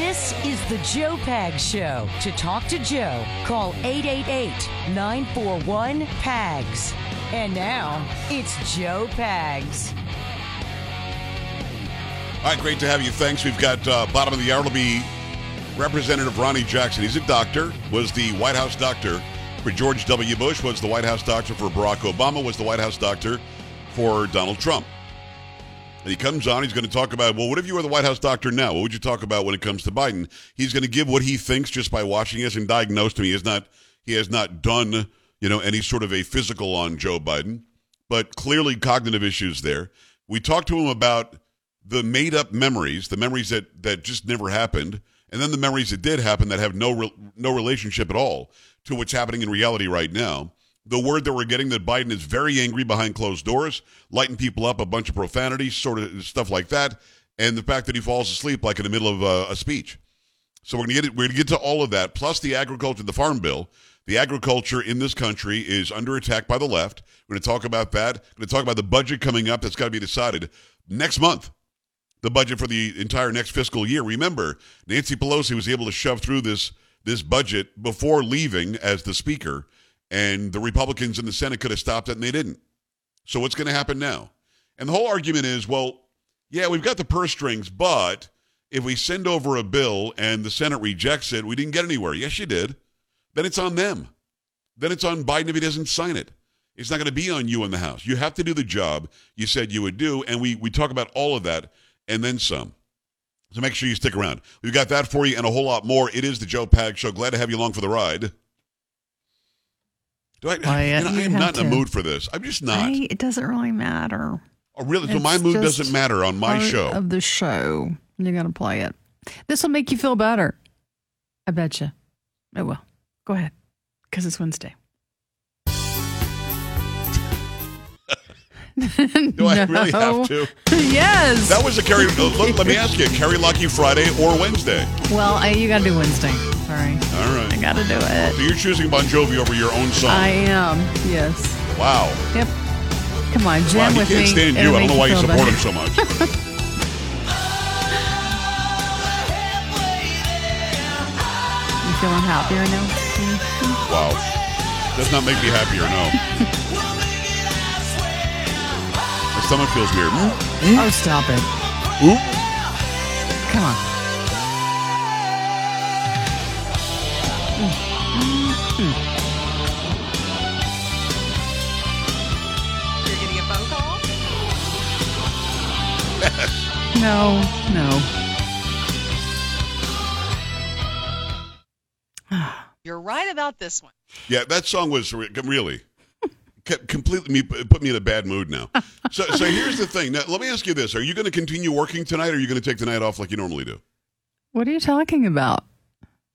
This is the Joe Pag Show. To talk to Joe, call 888 941 PAGS. And now, it's Joe Pags. All right, great to have you. Thanks. We've got uh, bottom of the hour will be Representative Ronny Jackson. He's a doctor, was the White House doctor for George W. Bush, was the White House doctor for Barack Obama, was the White House doctor for Donald Trump. And he comes on, he's going to talk about, well, what if you were the White House doctor now? What would you talk about when it comes to Biden? He's going to give what he thinks just by watching. He hasn't diagnosed him. He has not, he has not done, you know, any sort of a physical on Joe Biden, but clearly cognitive issues there. We talked to him about the made up memories, the memories that, that just never happened, and then the memories that did happen that have no, re- no relationship at all to what's happening in reality right now the word that we're getting that Biden is very angry behind closed doors, lighting people up, a bunch of profanity, sort of stuff like that, and the fact that he falls asleep like in the middle of uh, a speech. So we're going to get we're going to get to all of that, plus the agriculture, the farm bill. The agriculture in this country is under attack by the left. We're going to talk about that. We're going to talk about the budget coming up that's got to be decided next month. The budget for the entire next fiscal year. Remember, Nancy Pelosi was able to shove through this this budget before leaving as the speaker and the Republicans in the Senate could have stopped it, and they didn't. So what's going to happen now? And the whole argument is, well, yeah, we've got the purse strings, but if we send over a bill and the Senate rejects it, we didn't get anywhere. Yes, you did. Then it's on them. Then it's on Biden if he doesn't sign it. It's not going to be on you in the House. You have to do the job you said you would do, and we we talk about all of that and then some. So make sure you stick around. We've got that for you and a whole lot more. It is the Joe Pag Show. Glad to have you along for the ride. Do I, you know, I am not in a mood for this. I'm just not. I, it doesn't really matter. oh, really? So It's my mood doesn't matter on my show. Of the show, you got to play it. This will make you feel better. I bet you. It will. Go ahead, because it's Wednesday. Do I really have to? yes. That was a Carrie. Look, let me ask you: Carrie Lucky Friday or Wednesday? well, I, you got to do Wednesday. Sorry, All right. I got to do So it. you're choosing Bon Jovi over your own song? I am. Yes. wow. Yep. Come on, Wow, jam he with can't me. stand you. I don't know why you support better. him so much. You feeling happier now? Mhm. wow. Does not make me happier. No. My stomach feels weird. Hmm? Hmm? Oh, stop it. Oop. Come on. You're getting a phone call? No, no. You're right about this one. Yeah, that song was re- really kept completely me put me in a bad mood now. So, so here's the thing. Now, let me ask you this: Are you going to continue working tonight, or are you going to take the night off like you normally do? What are you talking about?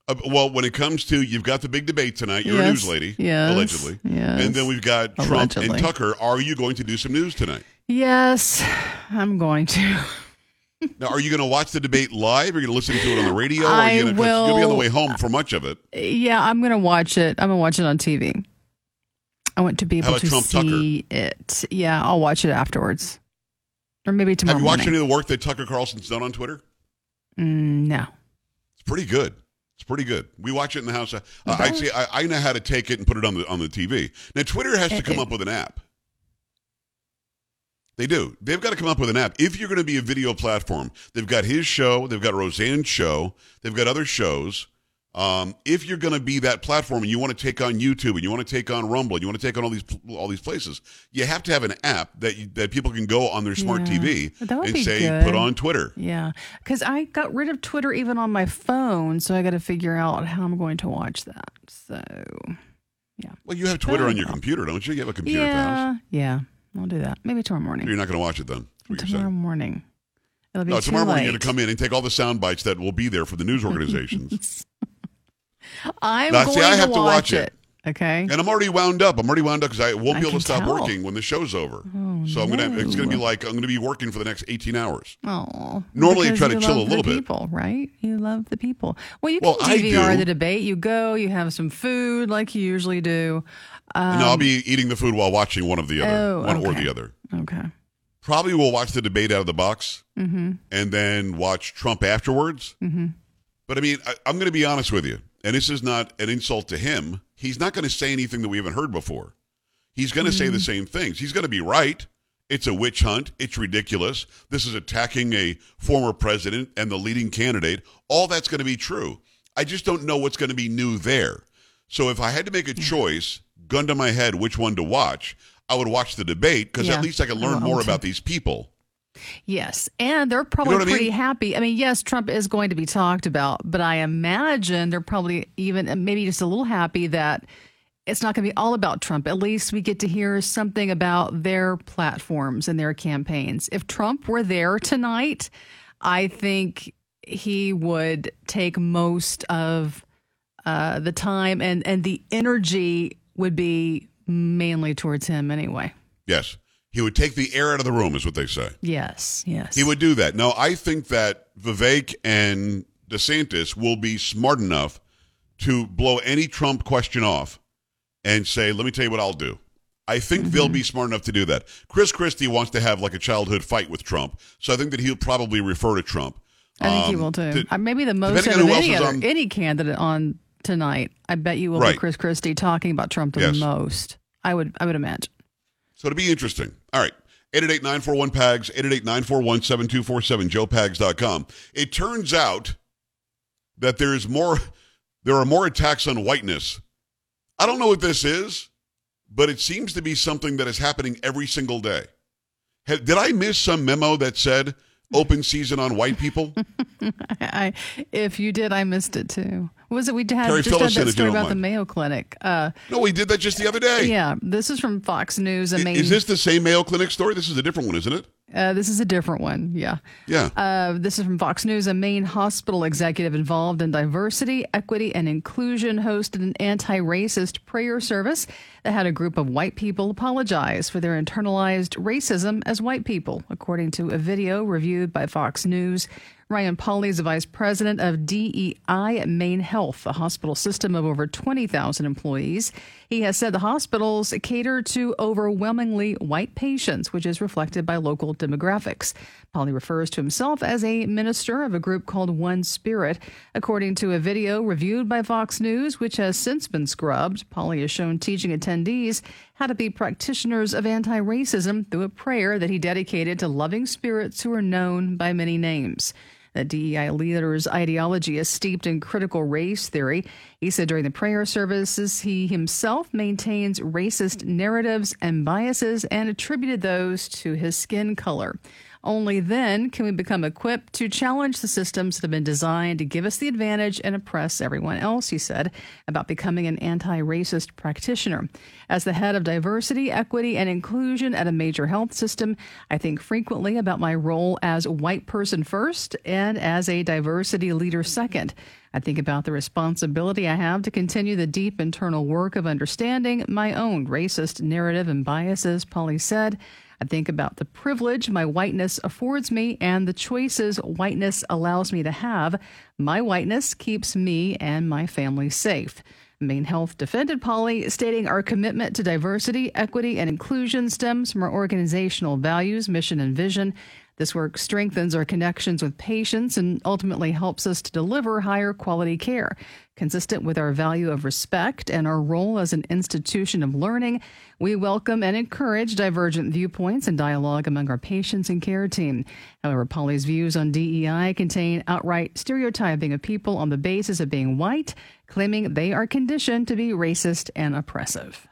Uh, well, when it comes to you've got the big debate tonight. You're a news lady, yes, allegedly, yes. and then we've got Trump and Tucker. Are you going to do some news tonight? Yes, I'm going to. Now, are you going to watch the debate live? Are you going to listen to it on the radio? or I are you gonna, 'cause You'll be on the way home for much of it. Yeah, I'm going to watch it. I'm going to watch it on TV. I want to be able to Trump Tucker? see it. Yeah, I'll watch it afterwards, or maybe tomorrow Have you watched morning. any of the work that Tucker Carlson's done on Twitter? Mm, no. It's pretty good. It's pretty good. We watch it in the house. Uh, I see. I, I know how to take it and put it on the on the TV. Now Twitter has to come up with an app. They do. They've got to come up with an app. If you're going to be a video platform, they've got his show, they've got Roseanne's show, they've got other shows. Um, if you're going to be that platform and you want to take on YouTube and you want to take on Rumble and you want to take on all these all these places, you have to have an app that you, that people can go on their smart Yeah. TV and say good. put on Twitter. Yeah, because I got rid of Twitter even on my phone, so I got to figure out how I'm going to watch that. So Yeah. Well, you have Twitter on your computer, don't you? You have a computer at the house. Yeah. Yeah. I'll do that. Maybe tomorrow morning. You're not going to watch it then. tomorrow morning. It'll be No, tomorrow morning late. you're going to come in and take all the sound bites that will be there for the news organizations. I'm Now, going see, I have to watch it. it. Okay. and I'm already wound up. I'm already wound up because I won't I be able to stop tell. working when the show's over. Oh, so I'm gonna. It's gonna be like I'm gonna be working for the next 18 hours. Oh, Normally I try to chill a little the bit. People, right? You love the people. Well, you Well, can I DVR the debate. You go. You have some food, like you usually do. Um, no, I'll be eating the food while watching one of the other, Oh, one or the other. Okay. Probably we'll watch the debate out of the box Mm-hmm. and then watch Trump afterwards. Mm-hmm. But I mean, I, I'm going to be honest with you, and this is not an insult to him. He's not going to say anything that we haven't heard before. He's going to say Mm-hmm. the same things. He's going to be right. It's a witch hunt. It's ridiculous. This is attacking a former president and the leading candidate. All that's going to be true. I just don't know what's going to be new there. So if I had to make a Mm. choice, gun to my head, which one to watch, I would watch the debate because Yeah, at least I can I learn more about these people. Yes, and they're probably what I mean? pretty happy. I mean, yes, Trump is going to be talked about, but I imagine they're probably even maybe just a little happy that it's not going to be all about Trump. At least we get to hear something about their platforms and their campaigns. If Trump were there tonight, I think he would take most of uh, the time, and and the energy would be mainly towards him anyway. Yes. He would take the air out of the room, is what they say. Yes, yes. He would do that. No, I think that Vivek and DeSantis will be smart enough to blow any Trump question off and say, let me tell you what I'll do. I think Mm-hmm. they'll be smart enough to do that. Chris Christie wants to have like a childhood fight with Trump. So I think that he'll probably refer to Trump. I think he Um, will too. to- Maybe the most out of any other on- any candidate on tonight. I bet you will Right. be Chris Christie talking about Trump the Yes. most. I would I would imagine. So it'll be interesting. All right. 888-941-PAGS, 888-941-7247, joepags.com. It turns out that there's more there are more attacks on whiteness. I don't know what this is, but it seems to be something that is happening every single day. Did I miss some memo that said open season on white people? I, if you did, I missed it too. Was it we had Carrie, just had that story about the. Mayo Clinic? Uh, No, we did that just the other day. yeah, this is from Fox News. Mean, Is this the same Mayo Clinic story? This is a different one, isn't it? Uh, this is a different one. Yeah. Yeah. Uh, this is from Fox News. A Maine hospital executive involved in diversity, equity, and inclusion hosted an anti racist prayer service that had a group of white people apologize for their internalized racism as white people, according to a video reviewed by Fox News. Ryan Polly is the vice president of DEI at Maine Health, a hospital system of over 20,000 employees. He has said the hospitals cater to overwhelmingly white patients, which is reflected by local demographics. Polly refers to himself as a minister of a group called One Spirit. According to a video reviewed by Fox News, which has since been scrubbed, Polly is shown teaching attendees how to be practitioners of anti racism through a prayer that he dedicated to loving spirits who are known by many names. The DEI leader's ideology is steeped in critical race theory. He said during the prayer services, he himself maintains racist narratives and biases and attributed those to his skin color. Only then can we become equipped to challenge the systems that have been designed to give us the advantage and oppress everyone else, he said, about becoming an anti racist practitioner. As the head of diversity, equity, and inclusion at a major health system, I think frequently about my role as white person first and as a diversity leader second. I think about the responsibility I have to continue the deep internal work of understanding my own racist narrative and biases, Polly said. I think about the privilege my whiteness affords me and the choices whiteness allows me to have. My whiteness keeps me and my family safe. Maine Health defended Polly, stating our commitment to diversity, equity, and inclusion stems from our organizational values, mission, and vision. This work strengthens our connections with patients and ultimately helps us to deliver higher quality care. Consistent with our value of respect and our role as an institution of learning, we welcome and encourage divergent viewpoints and dialogue among our patients and care team. However, Polly's views on DEI contain outright stereotyping of people on the basis of being white, claiming they are conditioned to be racist and oppressive.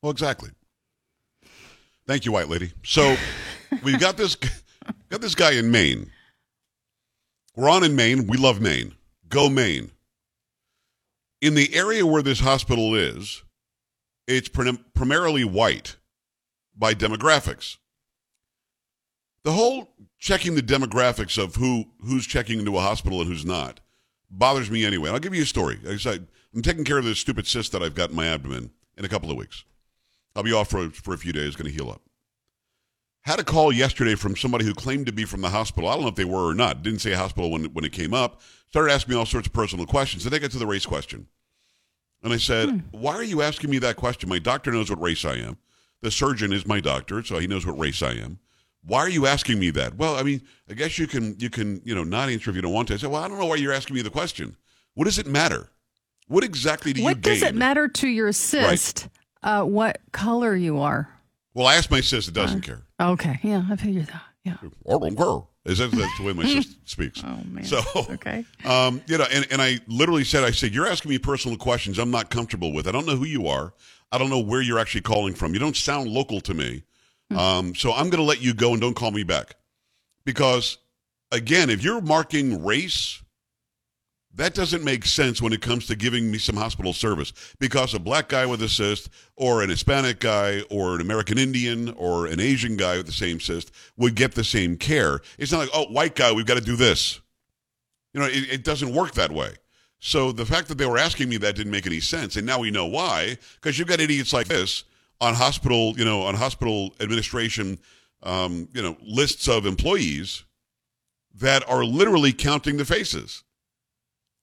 Well, exactly. Thank you, white lady. So we've got this got this guy in Maine. We're on in Maine. We love Maine. Go Maine. In the area where this hospital is, it's prim- primarily white by demographics. The whole checking the demographics of who who's checking into a hospital and who's not bothers me anyway. I'll give you a story. I I'm taking care of this stupid cyst that I've got in my abdomen in a couple of weeks. I'll be off for, for a few days, going to heal up. Had a call yesterday from somebody who claimed to be from the hospital. I don't know if they were or not. Didn't say hospital when, when it came up. Started asking me all sorts of personal questions. Then I get to the race question. And I said, hmm. Why are you asking me that question? My doctor knows what race I am. The surgeon is my doctor, so he knows what race I am. Why are you asking me that? Well, I mean, I guess you can you can, you know, not answer if you don't want to. I said, Well, I don't know why you're asking me the question. What does it matter? What exactly do what you What does it matter to your cyst right. uh, what color you are? Well, I asked my sis, it doesn't uh, care. Okay. Yeah, I figured that. Yeah. I don't care. Is that that's the way my sister speaks? Oh man. So okay. Um, you know, and, and I literally said, I said, you're asking me personal questions I'm not comfortable with. I don't know who you are. I don't know where you're actually calling from. You don't sound local to me. Hmm. Um, so I'm going to let you go and don't call me back, because again, if you're marking race that doesn't make sense when it comes to giving me some hospital service because a black guy with a cyst or an Hispanic guy or an American Indian or an Asian guy with the same cyst would get the same care. It's not like, oh, white guy, we've got to do this. You know, it, it doesn't work that way. So the fact that they were asking me that didn't make any sense. And now we know why, because you've got idiots like this on hospital, you know, on hospital administration, um, you know, lists of employees that are literally counting the faces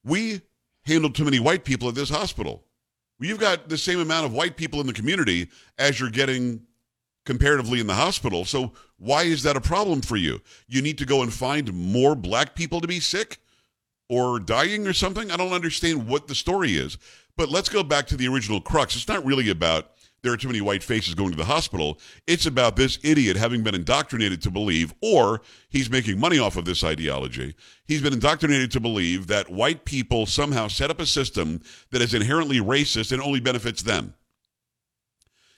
we handled too many white people at this hospital. You've got the same amount of white people in the community as you're getting comparatively in the hospital. So why is that a problem for you? You need to go and find more black people to be sick or dying or something? I don't understand what the story is. But let's go back to the original crux. It's not really about there are too many white faces going to the hospital. It's about this idiot having been indoctrinated to believe, or he's making money off of this ideology. He's been indoctrinated to believe that white people somehow set up a system that is inherently racist and only benefits them.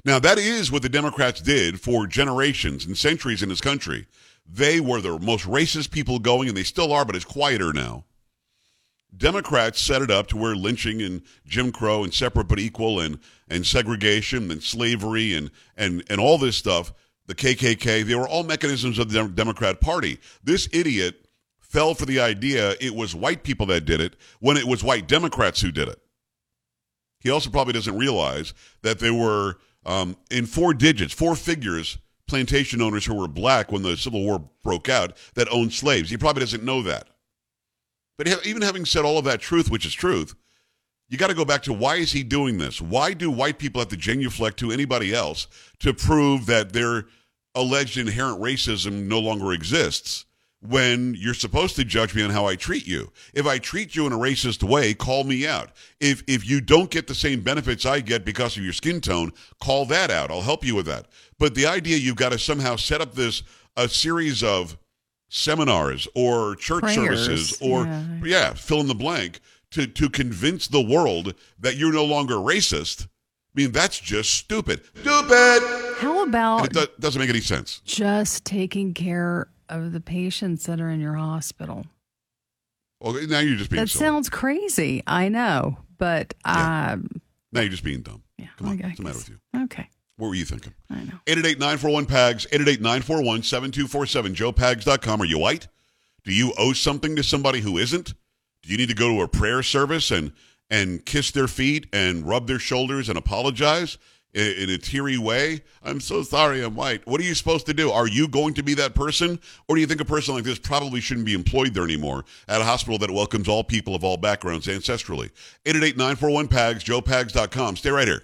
Now, that is what the Democrats did for generations and centuries in this country. They were the most racist people going, and they still are, but it's quieter now. Democrats set it up to where lynching and Jim Crow and separate but equal and, and segregation and slavery and, and, and all this stuff, the KKK, they were all mechanisms of the Democrat Party. This idiot fell for the idea it was white people that did it when it was white Democrats who did it. He also probably doesn't realize that there were, um, in four digits, four figures, plantation owners who were black when the Civil War broke out that owned slaves. He probably doesn't know that. But even having said all of that truth, which is truth, you got to go back to why is he doing this? Why do white people have to genuflect to anybody else to prove that their alleged inherent racism no longer exists when you're supposed to judge me on how I treat you? If I treat you in a racist way, call me out. If if you don't get the same benefits I get because of your skin tone, call that out. I'll help you with that. But the idea you've got to somehow set up this a series of seminars or church Prayers. services or yeah. yeah, fill in the blank to to convince the world that you're no longer racist. I mean, that's just stupid. Stupid. How about and it do- doesn't make any sense. Just taking care of the patients that are in your hospital. Well, now you're just being. That silly. sounds crazy. I know, but yeah. um, now you're just being dumb. Yeah. Come on, what's the matter with you? Okay. What were you thinking? I know. 888-941-PAGS, 888-941-7247, joepags.com. Are you white? Do you owe something to somebody who isn't? Do you need to go to a prayer service and and kiss their feet and rub their shoulders and apologize in, in a teary way? I'm so sorry I'm white. What are you supposed to do? Are you going to be that person? Or do you think a person like this probably shouldn't be employed there anymore at a hospital that welcomes all people of all backgrounds ancestrally? 888-941-PAGS, joepags.com. Stay right here.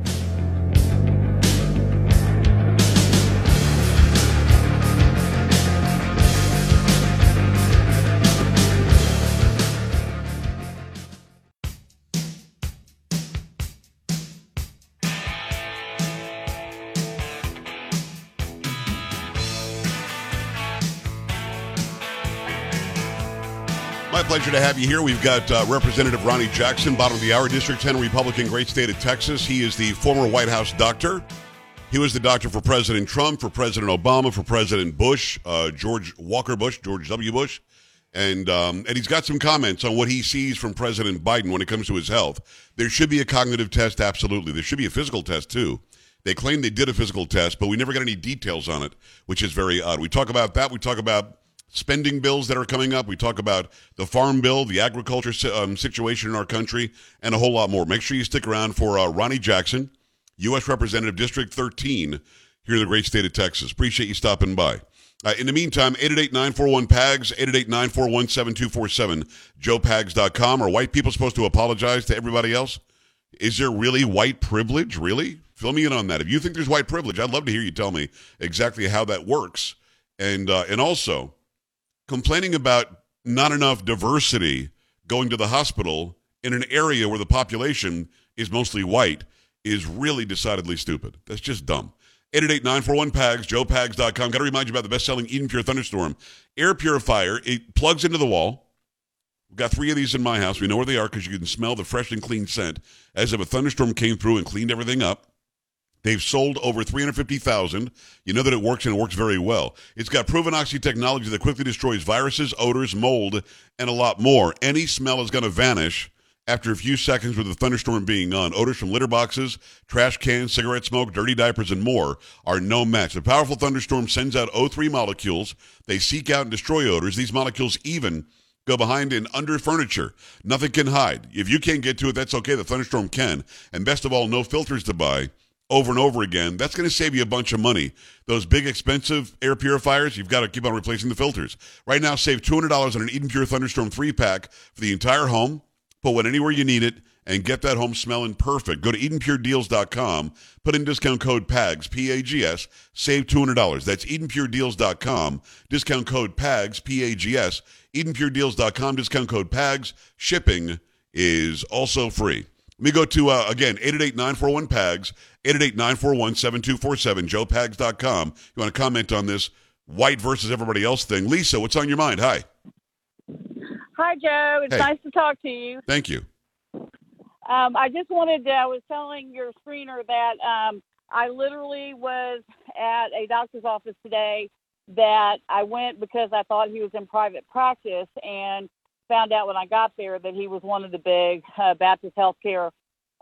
Pleasure to have you here. We've got uh, Representative Ronny Jackson, bottom of the hour, District 10 Republican, great state of Texas. He is the former White House doctor. He was the doctor for President Trump, for President Obama, for President Bush, uh, George Walker Bush, George W. Bush. And um, and he's got some comments on what he sees from President Biden when it comes to his health. There should be a cognitive test, absolutely. There should be a physical test too. They claim they did a physical test, but we never got any details on it, which is very odd. We talk about that. We talk about spending bills that are coming up. We talk about the farm bill, the agriculture um, situation in our country, and a whole lot more. Make sure you stick around for uh, Ronny Jackson, U.S. Representative District 13 here in the great state of Texas. Appreciate you stopping by. Uh, in the meantime, 888-941-PAGS, 888-941-7247, joepags.com. Are white people supposed to apologize to everybody else? Is there really white privilege? Really? Fill me in on that. If you think there's white privilege, I'd love to hear you tell me exactly how that works. And uh, and also, complaining about not enough diversity going to the hospital in an area where the population is mostly white is really decidedly stupid. That's just dumb. 888-941-PAGS, joepags.com. Got to remind you about the best-selling Eden Pure Thunderstorm air purifier. It plugs into the wall. We've got three of these in my house. We know where they are because you can smell the fresh and clean scent as if a thunderstorm came through and cleaned everything up. They've sold over 350,000. You know that it works and it works very well. It's got proven oxy technology that quickly destroys viruses, odors, mold, and a lot more. Any smell is going to vanish after a few seconds with the thunderstorm being on. Odors from litter boxes, trash cans, cigarette smoke, dirty diapers, and more are no match. The powerful thunderstorm sends out O3 molecules. They seek out and destroy odors. These molecules even go behind and under furniture. Nothing can hide. If you can't get to it, that's okay. The thunderstorm can. And best of all, no filters to buy over and over again. That's going to save you a bunch of money. Those big expensive air purifiers, you've got to keep on replacing the filters. Right now, save $200 on an Eden Pure Thunderstorm 3 pack for the entire home. Put one anywhere you need it and get that home smelling perfect. Go to EdenPureDeals.com, put in discount code PAGS, P-A-G-S, save $200. That's EdenPureDeals.com, discount code PAGS, P-A-G-S, EdenPureDeals.com, discount code PAGS. Shipping is also free. Let me go to, uh, again, 888-941-PAGS, 888-941-7247, joepags.com. You want to comment on this white versus everybody else thing. Lisa, what's on your mind? Hi. Hi, Joe. It's Hey. nice to talk to you. Thank you. Um, I just wanted to, I was telling your screener that um, I literally was at a doctor's office today that I went because I thought he was in private practice and found out when I got there that he was one of the big uh, Baptist healthcare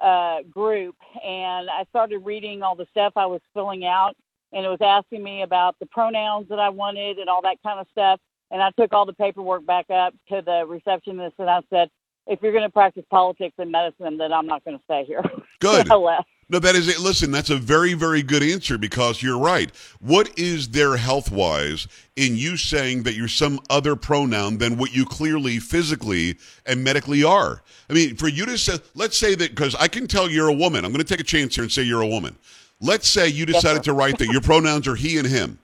uh, group. And I started reading all the stuff I was filling out, and it was asking me about the pronouns that I wanted and all that kind of stuff. And I took all the paperwork back up to the receptionist and I said, if you're going to practice politics and medicine, then I'm not going to stay here. Good. I left. No, that is it. Listen, that's a very, very good answer because you're right. What is there health wise in you saying that you're some other pronoun than what you clearly physically and medically are? I mean, for you to say, let's say that, because I can tell you're a woman. I'm going to take a chance here and say you're a woman. Let's say you decided to write that your pronouns are he and him.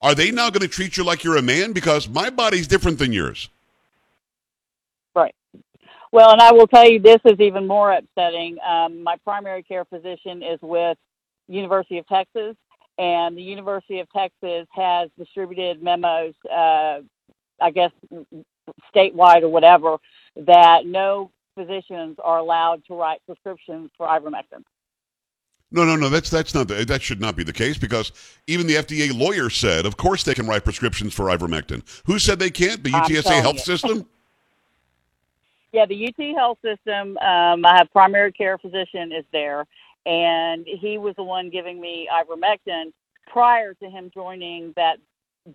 Are they now going to treat you like you're a man? Because my body's different than yours. Well, and I will tell you, this is even more upsetting. Um, my primary care physician is with University of Texas, and the University of Texas has distributed memos, uh, I guess, statewide or whatever, that no physicians are allowed to write prescriptions for ivermectin. No, no, no. That's that's not the, that should not be the case because even the FDA lawyer said, of course they can write prescriptions for ivermectin. Who said they can't? The UTSA health you. system. Yeah, the UT Health System. Um, I have primary care physician is there, and he was the one giving me ivermectin prior to him joining that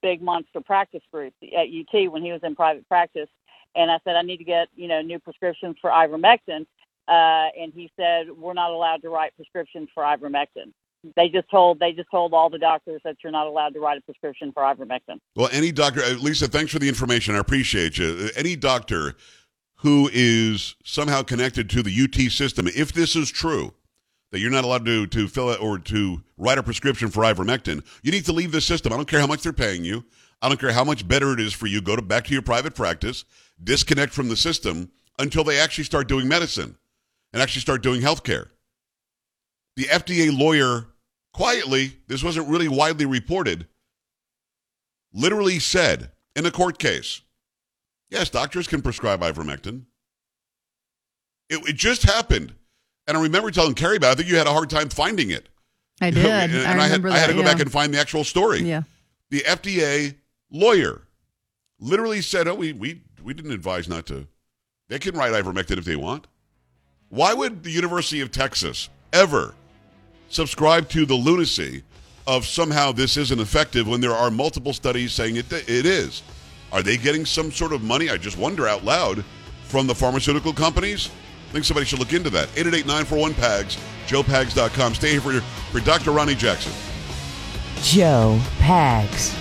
big monster practice group at UT when he was in private practice. And I said I need to get you know new prescriptions for ivermectin, uh, and he said we're not allowed to write prescriptions for ivermectin. They just told they just told all the doctors that you're not allowed to write a prescription for ivermectin. Well, any doctor, Lisa, thanks for the information. I appreciate you. Any doctor who is somehow connected to the UT system, if this is true, that you're not allowed to to fill it or to write a prescription for ivermectin, you need to leave the system. I don't care how much they're paying you. I don't care how much better it is for you. Go to back to your private practice, disconnect from the system until they actually start doing medicine and actually start doing health care. The FDA lawyer quietly, this wasn't really widely reported, literally said in a court case, yes, doctors can prescribe ivermectin. It, it just happened. And I remember telling Carrie about it. I think you had a hard time finding it. I did. and I I, had, remember I had to that, go back and find the actual story. Yeah. The FDA lawyer literally said, "Oh, we we we didn't advise not to." They can write ivermectin if they want. Why would the University of Texas ever subscribe to the lunacy of somehow this isn't effective when there are multiple studies saying it it is? Are they getting some sort of money? I just wonder out loud from the pharmaceutical companies. I think somebody should look into that. 888-941-PAGS, joepags.com. Stay here for, for Dr. Ronny Jackson. Joe Pags.